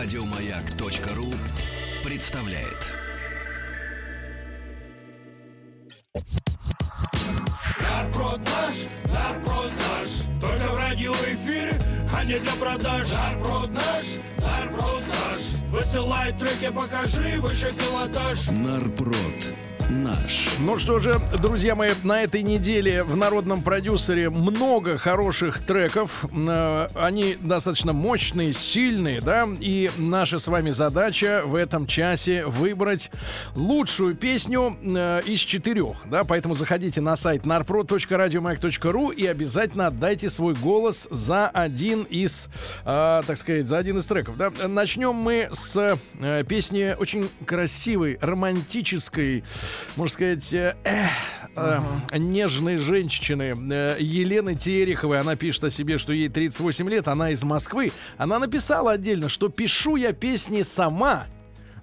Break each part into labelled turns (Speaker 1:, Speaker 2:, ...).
Speaker 1: Радиомаяк.ру представляет.
Speaker 2: Нарброд наш, только в радиоэфире, а не для продаж. Нарброд наш, нарброд наш, высылай треки, покажи выше пилотаж.
Speaker 1: Нарпрод наш.
Speaker 3: Ну что же, друзья мои, на этой неделе в народном продюсере много хороших треков. Э, Они достаточно мощные, сильные, да. И наша с вами задача в этом часе выбрать лучшую песню э, из четырех, да. Поэтому заходите на сайт narpro.radiomayak.ru и обязательно отдайте свой голос за один из, э, так сказать, за один из треков, да. Начнем мы с песни очень красивой, романтической, можно сказать, э, э, нежной женщины э, Елены Тереховой. Она пишет о себе, что ей 38 лет, она из Москвы. Она написала отдельно, что пишу я песни сама.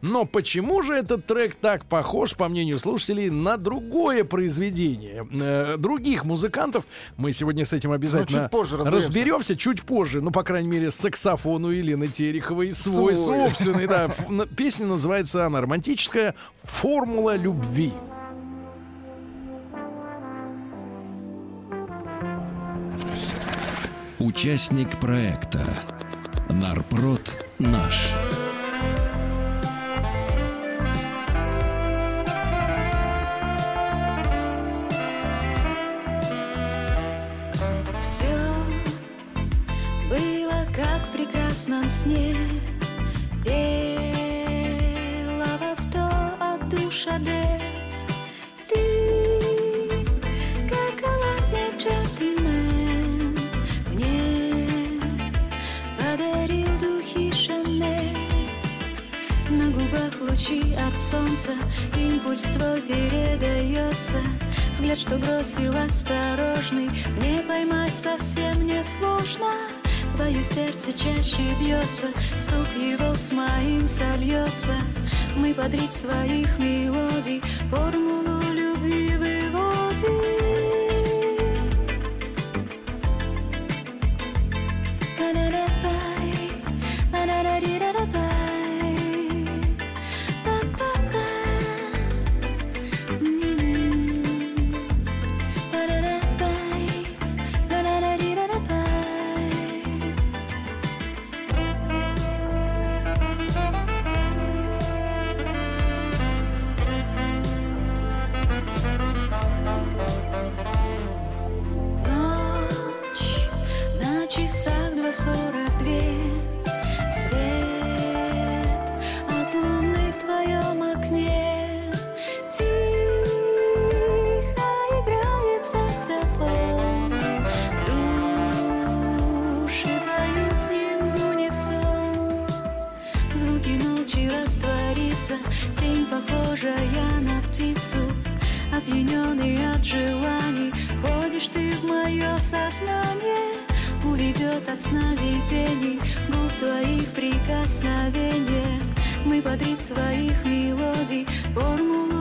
Speaker 3: Но почему же этот трек так похож, по мнению слушателей, на другое произведение э, других музыкантов? Мы сегодня с этим обязательно
Speaker 4: чуть позже разберемся.
Speaker 3: разберемся, чуть позже. Ну, по крайней мере, саксофон у Елены Тереховой свой,
Speaker 4: Свой.
Speaker 3: собственный. Да. Песня называется она «Романтическая формула любви».
Speaker 1: Участник проекта Нарпрод наш.
Speaker 5: Солнца Импульс твой передается. Взгляд, что бросил осторожный Мне поймать совсем не сложно. Твое сердце чаще бьется Стук его с моим сольется. Мы под ритм своих мелодий Формулу сорок две. Свет от луны в твоем окне. Тихо играет саксофон. Души поют с ним в Звуки ночи растворится Тень, похожая на птицу Опьяненный от желаний. Ходишь ты в мое сознание Уведет от сновидений Губ твоих прикосновения Мы под ритм своих мелодий Формулу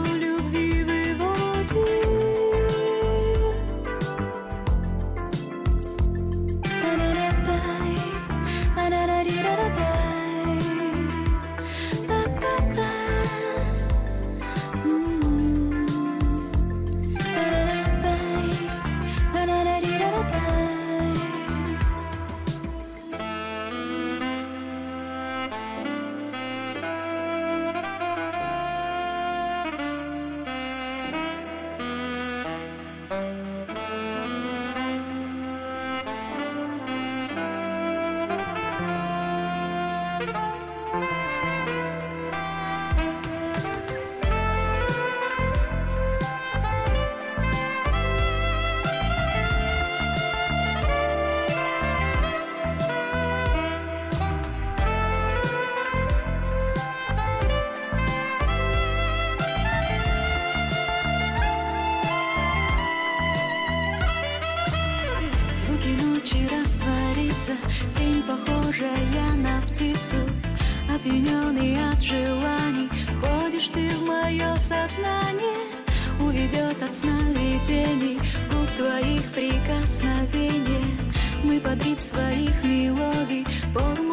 Speaker 5: желаний. Ходишь ты в мое сознание Уведет от сновидений Губ твоих прикосновения Мы под ритм своих мелодий Формулу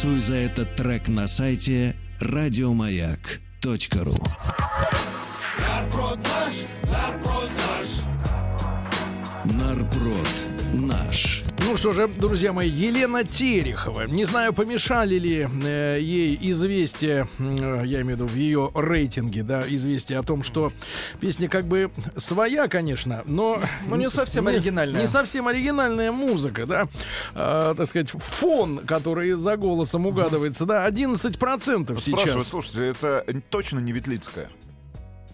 Speaker 1: Голосуй за этот трек на сайте радиомаяк.ру.
Speaker 2: Нарброд наш, нарброд наш.
Speaker 1: Нарброд наш.
Speaker 3: Ну что же, друзья мои, Елена Терехова. Не знаю, помешали ли э, ей известие, э, я имею в виду в ее рейтинге, да, известие о том, что песня как бы своя, конечно, но...
Speaker 4: Ну, не совсем оригинальная.
Speaker 3: Не совсем оригинальная музыка, да. А, так сказать, фон, который за голосом угадывается, да, 11%
Speaker 6: Спрашивают,
Speaker 3: сейчас.
Speaker 6: слушайте, это точно не Ветлицкая?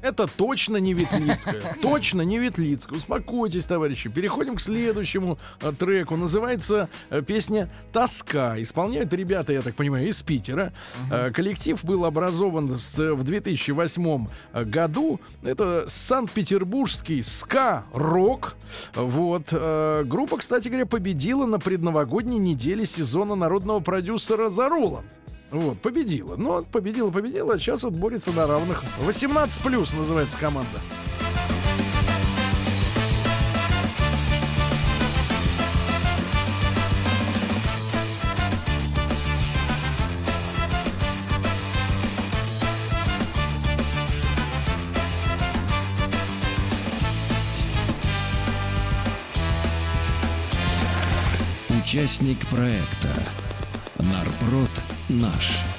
Speaker 3: Это точно не Ветлицкая. Точно не Ветлицкая. Успокойтесь, товарищи. Переходим к следующему э, треку. Называется э, песня «Тоска». Исполняют ребята, я так понимаю, из Питера. Э, Коллектив был образован с- в 2008 году. Это Санкт-Петербургский ска-рок. Вот. Группа, кстати говоря, победила на предновогодней неделе сезона народного продюсера «Зарола». Вот, победила. Но победила, победила, а сейчас вот борется на равных. 18 плюс называется команда.
Speaker 1: Участник проекта Нарброд наш.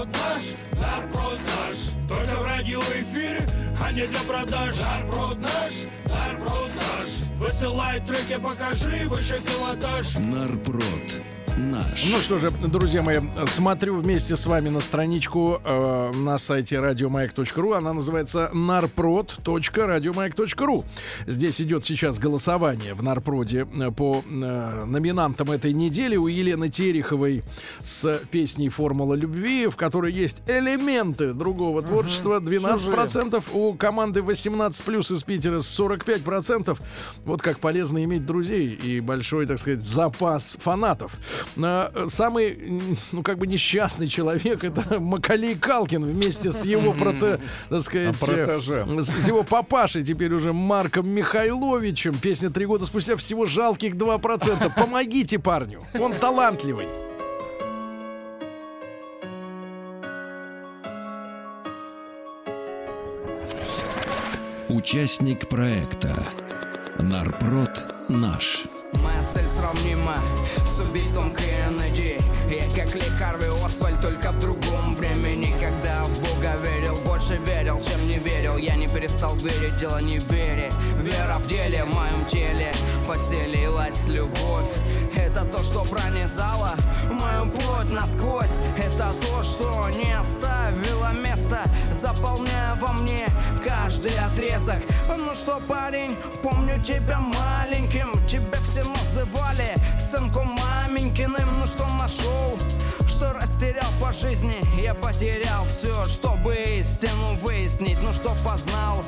Speaker 2: Нарброд наш, нарброд наш. Только в радиоэфире, а не для продаж. Нарброд наш, нарброд наш. Высылай треки, покажи выше пилотаж.
Speaker 1: Нарброд наш.
Speaker 3: Ну что же, друзья мои, смотрю вместе с вами на страничку э, на сайте радиомаяк.ру. Она называется narprod.radiomayak.ru. Здесь идет сейчас голосование в Нарпроде э, по э, номинантам этой недели. У Елены Тереховой с песней «Формула любви», в которой есть элементы другого творчества. 12%. У команды 18+, из Питера 45%. Вот как полезно иметь друзей и большой, так сказать, запас фанатов. Э, самый, ну, как бы несчастный человек это Макалей Калкин вместе с его, прото, так сказать,
Speaker 6: Протеже.
Speaker 3: Э, с его папашей, теперь уже Марком Михайловичем. Песня «Три года спустя» всего жалких 2%. Помогите парню, он талантливый.
Speaker 1: Участник проекта «Нарпрод наш».
Speaker 4: Моя цель сравнима с убийством Кеннеди. Я как Ли Харви Освальд, только в другом времени. Когда в Бога верил, больше верил, чем не верил. Я не перестал верить, дело не в вере. Вера в деле, в моем теле. Поселилась любовь. Это то, что пронизало мою плоть насквозь. Это то, что не оставило места. Заполняя во мне каждый отрезок Ну что, парень, помню тебя маленьким. Тебя все называли сынком маменькиным. Ну что нашел, что растерял по жизни? Я потерял все, чтобы истину выяснить. Ну что познал,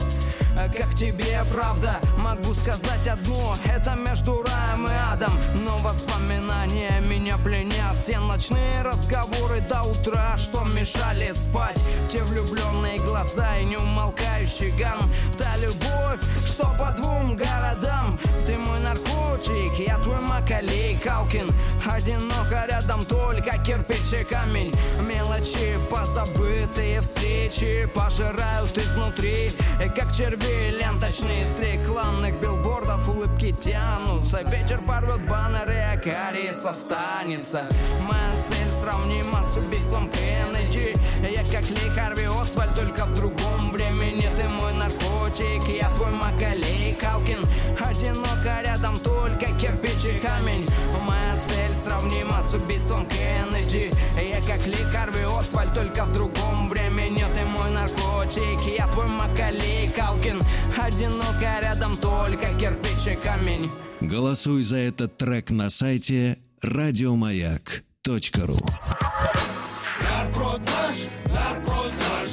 Speaker 4: как тебе правда? Могу сказать одно, это между раем и адом. Но воспоминания меня пленят. Те ночные разговоры до утра, что мешали спать. Те влюбленные глаза и неумолкающий гам. Та любовь, что по двум городам. Ты мой наркотик, я твой Макалей Калкин Одиноко рядом только кирпич и камень. Мелочи, позабытые встречи Пожирают изнутри, как черви ленточные С рекламных билбордов улыбки тянутся. Ветер порвет баннеры, а кариес останется. Моя цель сравнима с убийством Кеннеди. Я как Ли Харви Освальд, только в другом времени. Ты мой наркотик, я твой Макалей Калкин. Одиноко рядом только кирпич и камень. Моя цель сравнима с убийством Кеннеди. Я как Ли Харви Освальд, только в другом времени. Ты мой наркотик, я твой Макалей Калкин Одиноко рядом только кирпич и камень
Speaker 1: Голосуй за этот трек на сайте радиомаяк.ру
Speaker 2: Нарпрод наш, нарпрод наш.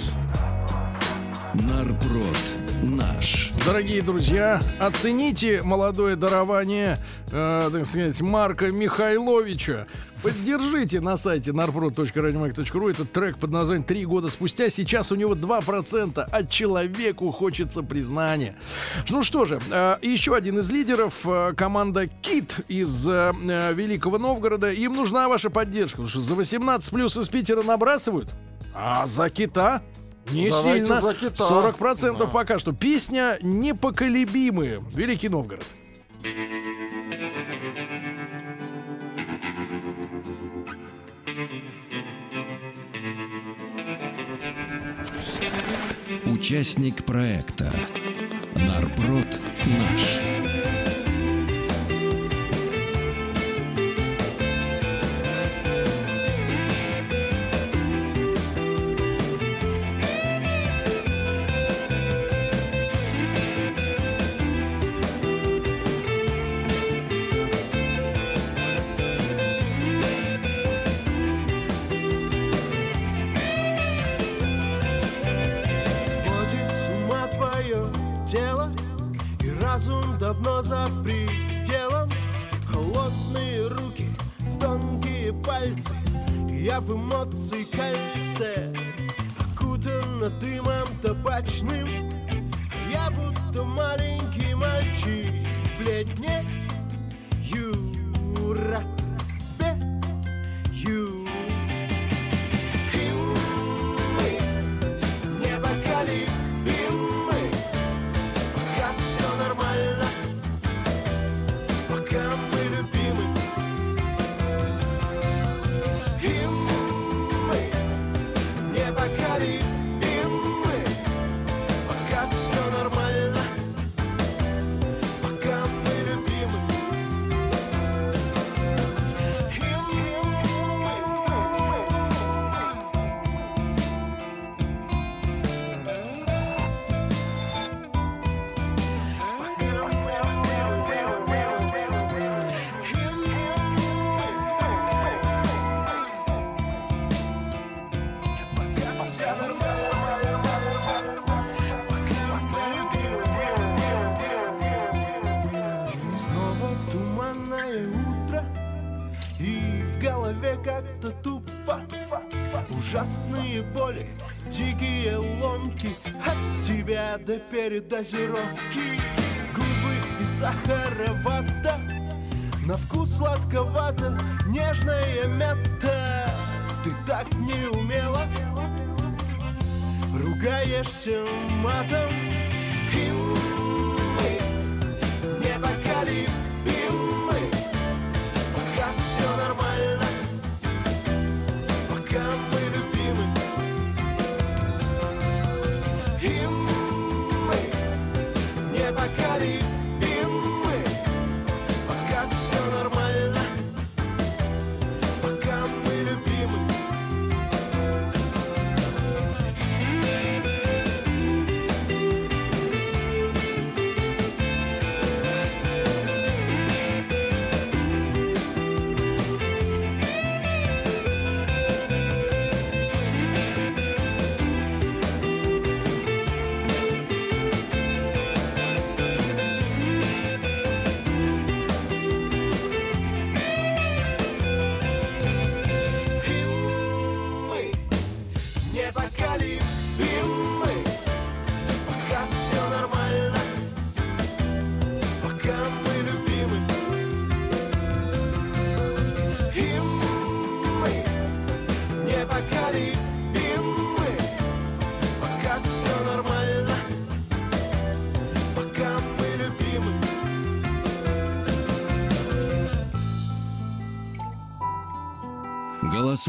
Speaker 1: Нарпрод наш.
Speaker 3: Дорогие друзья, оцените молодое дарование, э, так сказать, Марка Михайловича. Поддержите на сайте narprod.radiomack.ru этот трек под названием «Три года спустя». Сейчас у него 2%, а человеку хочется признания. Ну что же, э, еще один из лидеров, э, команда «Кит» из э, Великого Новгорода. Им нужна ваша поддержка, потому что за 18 плюс из Питера набрасывают, а за «Кита» Не
Speaker 6: Давайте
Speaker 3: сильно.
Speaker 6: за кита.
Speaker 3: 40% пока что. Песня «Непоколебимые». Великий Новгород.
Speaker 1: Участник проекта. Нарпрод
Speaker 7: табачным до передозировки. Губы и сахара вата На вкус сладковато, нежная мята. Ты так не умела. Ругаешься матом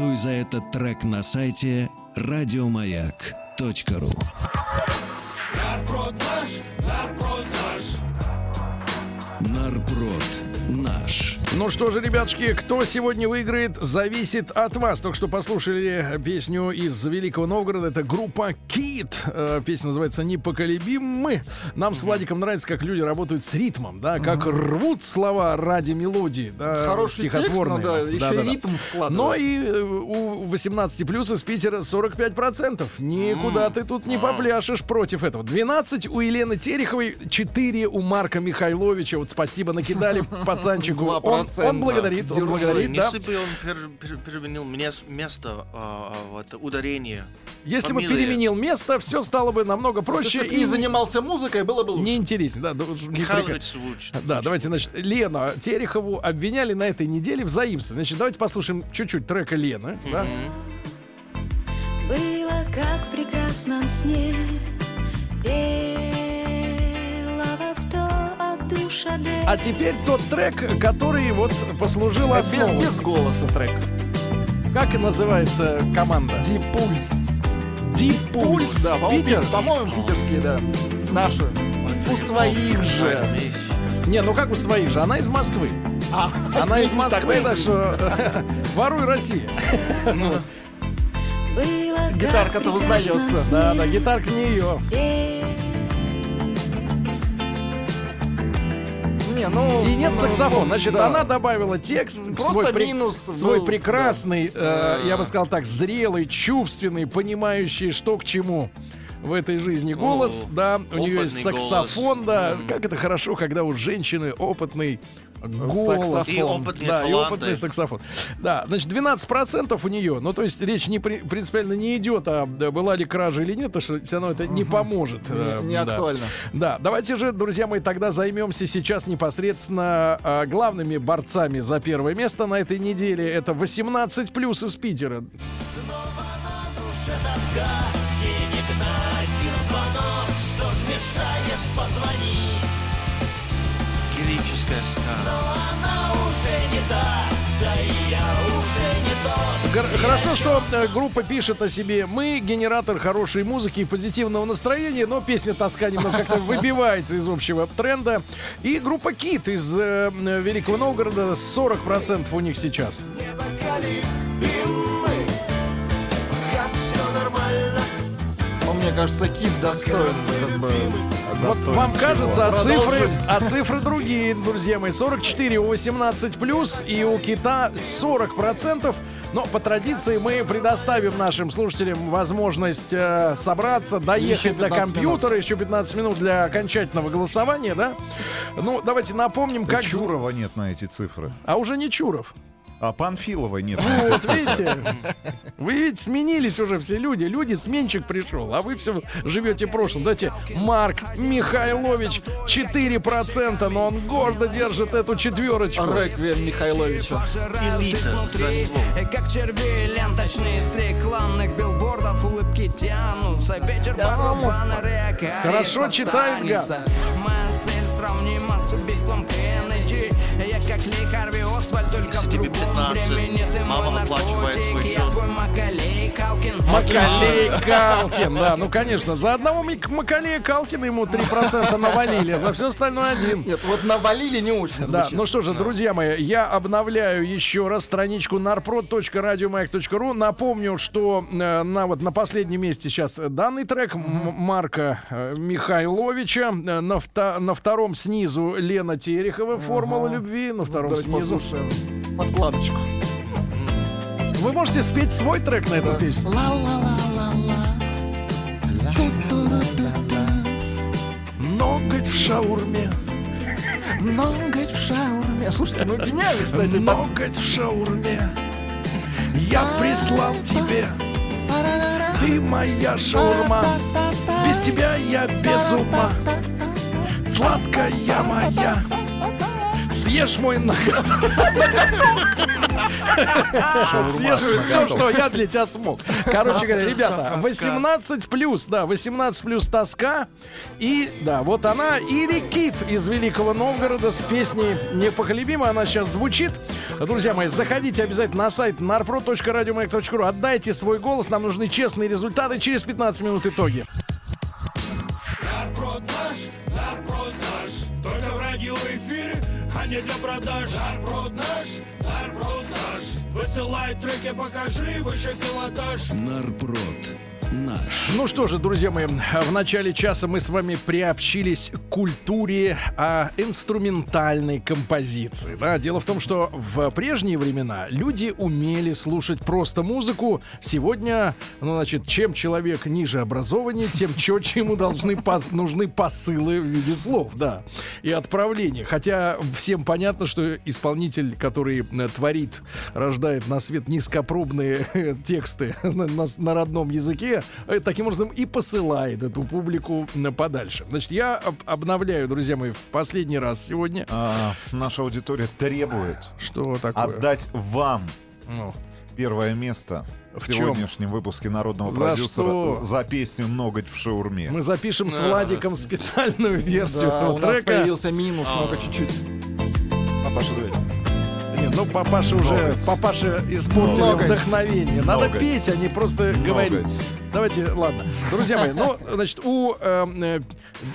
Speaker 1: Голосуй за этот трек на сайте радиомаяк.ру.
Speaker 2: Нарброд наш, нарброд наш.
Speaker 1: Нарброд наш.
Speaker 3: Ну что же, ребятушки, кто сегодня выиграет, зависит от вас. Только что послушали песню из Великого Новгорода. Это группа Кит. Э, Песня называется «Непоколебимы». Нам с Владиком нравится, как люди работают с ритмом, да, как рвут слова ради мелодии, да,
Speaker 8: Хороший текст, ну да, еще и
Speaker 3: Да-да-да.
Speaker 8: ритм вкладывает.
Speaker 3: Но и э, у 18 плюс из Питера 45%. Никуда ты тут не попляшешь против этого. 12 у Елены Тереховой, 4 у Марка Михайловича. Вот спасибо, накидали пацанчику. Он,
Speaker 8: 2%.
Speaker 3: он благодарит, он благодарит,
Speaker 9: Не
Speaker 3: да.
Speaker 9: бы он пер- пер- переменил мес- место, а, а, вот, ударение.
Speaker 3: Если бы переменил место, все стало бы намного проще
Speaker 8: Если бы
Speaker 3: и
Speaker 8: не занимался музыкой, было бы лучше.
Speaker 3: неинтереснее. Да, да,
Speaker 9: Михайлович.
Speaker 3: Да, давайте, значит, Лена Терехову обвиняли на этой неделе в заимствовании. Значит, давайте послушаем чуть-чуть трека Лены. да.
Speaker 5: Было как в прекрасном сне
Speaker 3: А теперь тот трек, который вот послужил
Speaker 8: Без,
Speaker 3: основой.
Speaker 8: без голоса трек.
Speaker 3: Как и называется команда?
Speaker 8: Deep Pulse.
Speaker 3: Deep Pulse.
Speaker 8: Да,
Speaker 3: Питер?
Speaker 8: пи- по-моему, питерские, да. Наши. У своих же.
Speaker 3: Не, ну как у своих же? Она из Москвы.
Speaker 8: А,
Speaker 3: Она из Москвы, так что воруй
Speaker 5: как
Speaker 8: Гитарка-то узнается.
Speaker 3: Да, да, гитарка не ее.
Speaker 8: Не, ну...
Speaker 3: И нет
Speaker 8: ну,
Speaker 3: саксофона. Значит,
Speaker 8: да.
Speaker 3: она добавила текст.
Speaker 8: Просто
Speaker 3: свой при-
Speaker 8: минус
Speaker 3: Свой
Speaker 8: был,
Speaker 3: прекрасный, э, я бы сказал так, зрелый, чувственный, понимающий, что к чему в этой жизни голос,
Speaker 9: О,
Speaker 3: да, у нее есть саксофон,
Speaker 9: голос.
Speaker 3: да,
Speaker 9: Мгм.
Speaker 3: как это хорошо, когда у женщины опытный голос.
Speaker 8: Саксофон.
Speaker 9: И опытные
Speaker 3: да, и опытный саксофон. Да, значит, 12% у нее. Ну, то есть речь не при- принципиально не идет, а была ли кража или нет, потому что все равно это не поможет. э,
Speaker 8: Не, не
Speaker 3: да.
Speaker 8: актуально.
Speaker 3: Да, давайте же, друзья мои, тогда займемся сейчас непосредственно а, главными борцами за первое место на этой неделе. Это 18 плюс из Питера.
Speaker 10: душе тоска
Speaker 9: Героическая скала.
Speaker 10: Она уже не та Да и я уже не тот
Speaker 3: Гор- Хорошо, что э, группа пишет о себе. Мы генератор хорошей музыки и позитивного настроения, но песня тоска немного как-то выбивается из общего тренда. И группа Кит из э, Великого Новгорода 40% у них сейчас.
Speaker 7: Непоколебимы
Speaker 8: мне кажется, Кит достоин, как бы...
Speaker 3: Вот вам кажется, а
Speaker 8: Продолжим.
Speaker 3: цифры, а цифры другие, друзья мои. 44 у 18 плюс и у кита 40 процентов. Но по традиции мы предоставим нашим слушателям возможность э, собраться, доехать до
Speaker 8: 15
Speaker 3: компьютера, еще 15 минут для окончательного голосования, да? Ну, давайте напомним, как...
Speaker 6: Чурова нет на эти цифры.
Speaker 3: А уже не Чуров.
Speaker 6: А Панфиловой нет эти
Speaker 3: Вот, видите? Вы ведь сменились уже все люди. Люди, сменщик пришел, а вы все живете прошлым. Дайте Марк Михайлович 4%, но он гордо держит эту четверочку.
Speaker 8: Реквием Михайловича.
Speaker 4: Э, Как черви ленточные с рекламных билбордов Улыбки тянутся, ветер
Speaker 3: Хорошо читает, гад.
Speaker 4: Моя цель несравнима с убийством Кеннеди как Ли Харви Освальд, только
Speaker 9: Если
Speaker 4: в
Speaker 9: тебе
Speaker 4: другом
Speaker 9: 15,
Speaker 4: времени Ты мой
Speaker 9: мама оплачивает
Speaker 4: наркотик, я твой Макалей Калкин
Speaker 3: Макалей Калкин, да, ну конечно, за одного Макалея Калкина ему 3% навалили, а за все остальное один.
Speaker 8: Нет, вот навалили не очень
Speaker 3: Да,
Speaker 8: звучит.
Speaker 3: ну что же, друзья мои, я обновляю еще раз страничку narprod.radiomayak.ru. Напомню, что э, на вот на последнем месте сейчас данный трек Марка э, Михайловича, Э, на, вто- на втором снизу Лена Терехова «Формула любви», на втором
Speaker 8: Давайте
Speaker 3: снизу.
Speaker 8: послушаем подкладочку.
Speaker 3: Вы можете спеть свой трек на эту песню? Ноготь в шаурме,
Speaker 8: Ноготь в шаурме. Слушайте, ну гениально, кстати.
Speaker 3: ноготь в шаурме. Я прислал тебе, ты моя шаурма. Без тебя я без ума. Сладкая моя. Съешь мой наград. Съешь все, что я для тебя смог. Короче говоря, ребята, 18 плюс, да, 18 плюс тоска. И, да, вот она, или Кит из Великого Новгорода с песней «Непоколебима». Она сейчас звучит. Друзья мои, заходите обязательно на сайт narpro.radiomayak.ru. Отдайте свой голос. Нам нужны честные результаты. Через 15 минут итоги.
Speaker 2: Нарпрод наш, нарпрод наш Только в радиоэфире, не для продаж. Нарпрод наш, нарпрод наш. Высылай треки, покажи выше пилотаж.
Speaker 1: Нарпрод. Наш.
Speaker 3: Ну что же, друзья мои, в начале часа мы с вами приобщились к культуре а, инструментальной композиции. Да? Дело в том, что в прежние времена люди умели слушать просто музыку. Сегодня, ну, значит, чем человек ниже образования, тем четче ему должны пос- нужны посылы в виде слов, да, и отправления. Хотя всем понятно, что исполнитель, который э, творит, рождает на свет низкопробные э, тексты на, на- на родном языке, э, таким образом и посылает эту публику подальше. Значит, я об- обновляю, друзья мои, в последний раз сегодня.
Speaker 6: А, наша аудитория требует
Speaker 3: Что такое?
Speaker 6: отдать вам
Speaker 3: Ну,
Speaker 6: первое место в,
Speaker 3: В чем?
Speaker 6: сегодняшнем выпуске народного
Speaker 3: За
Speaker 6: продюсера
Speaker 3: что?
Speaker 6: за песню «Ноготь в шаурме».
Speaker 3: мы запишем с Владиком специальную версию
Speaker 8: Да,
Speaker 3: этого
Speaker 8: у нас
Speaker 3: трека.
Speaker 8: появился минус, много чуть-чуть. Папаша, давай.
Speaker 3: Нет, ну папаша уже,
Speaker 6: Ноготь.
Speaker 3: папаша испортили
Speaker 6: Ноготь.
Speaker 3: вдохновение. Надо
Speaker 6: Ноготь.
Speaker 3: петь, а не просто говорить. Давайте, ладно. Друзья мои, ну, значит, у э, э,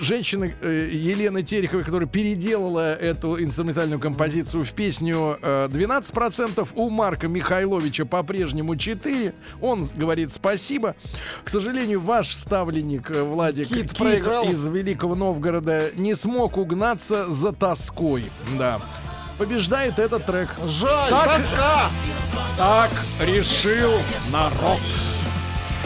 Speaker 3: женщины э, Елены Тереховой, которая переделала эту инструментальную композицию в песню э, 12%, у Марка Михайловича по-прежнему 4. Он говорит спасибо. К сожалению, ваш ставленник э, Владик
Speaker 8: Кит
Speaker 3: Кит
Speaker 8: проиграл.
Speaker 3: из Великого Новгорода не смог угнаться за тоской. Да. Побеждает этот трек.
Speaker 8: Жаль,
Speaker 3: Так.
Speaker 8: тоска!
Speaker 3: Так решил народ.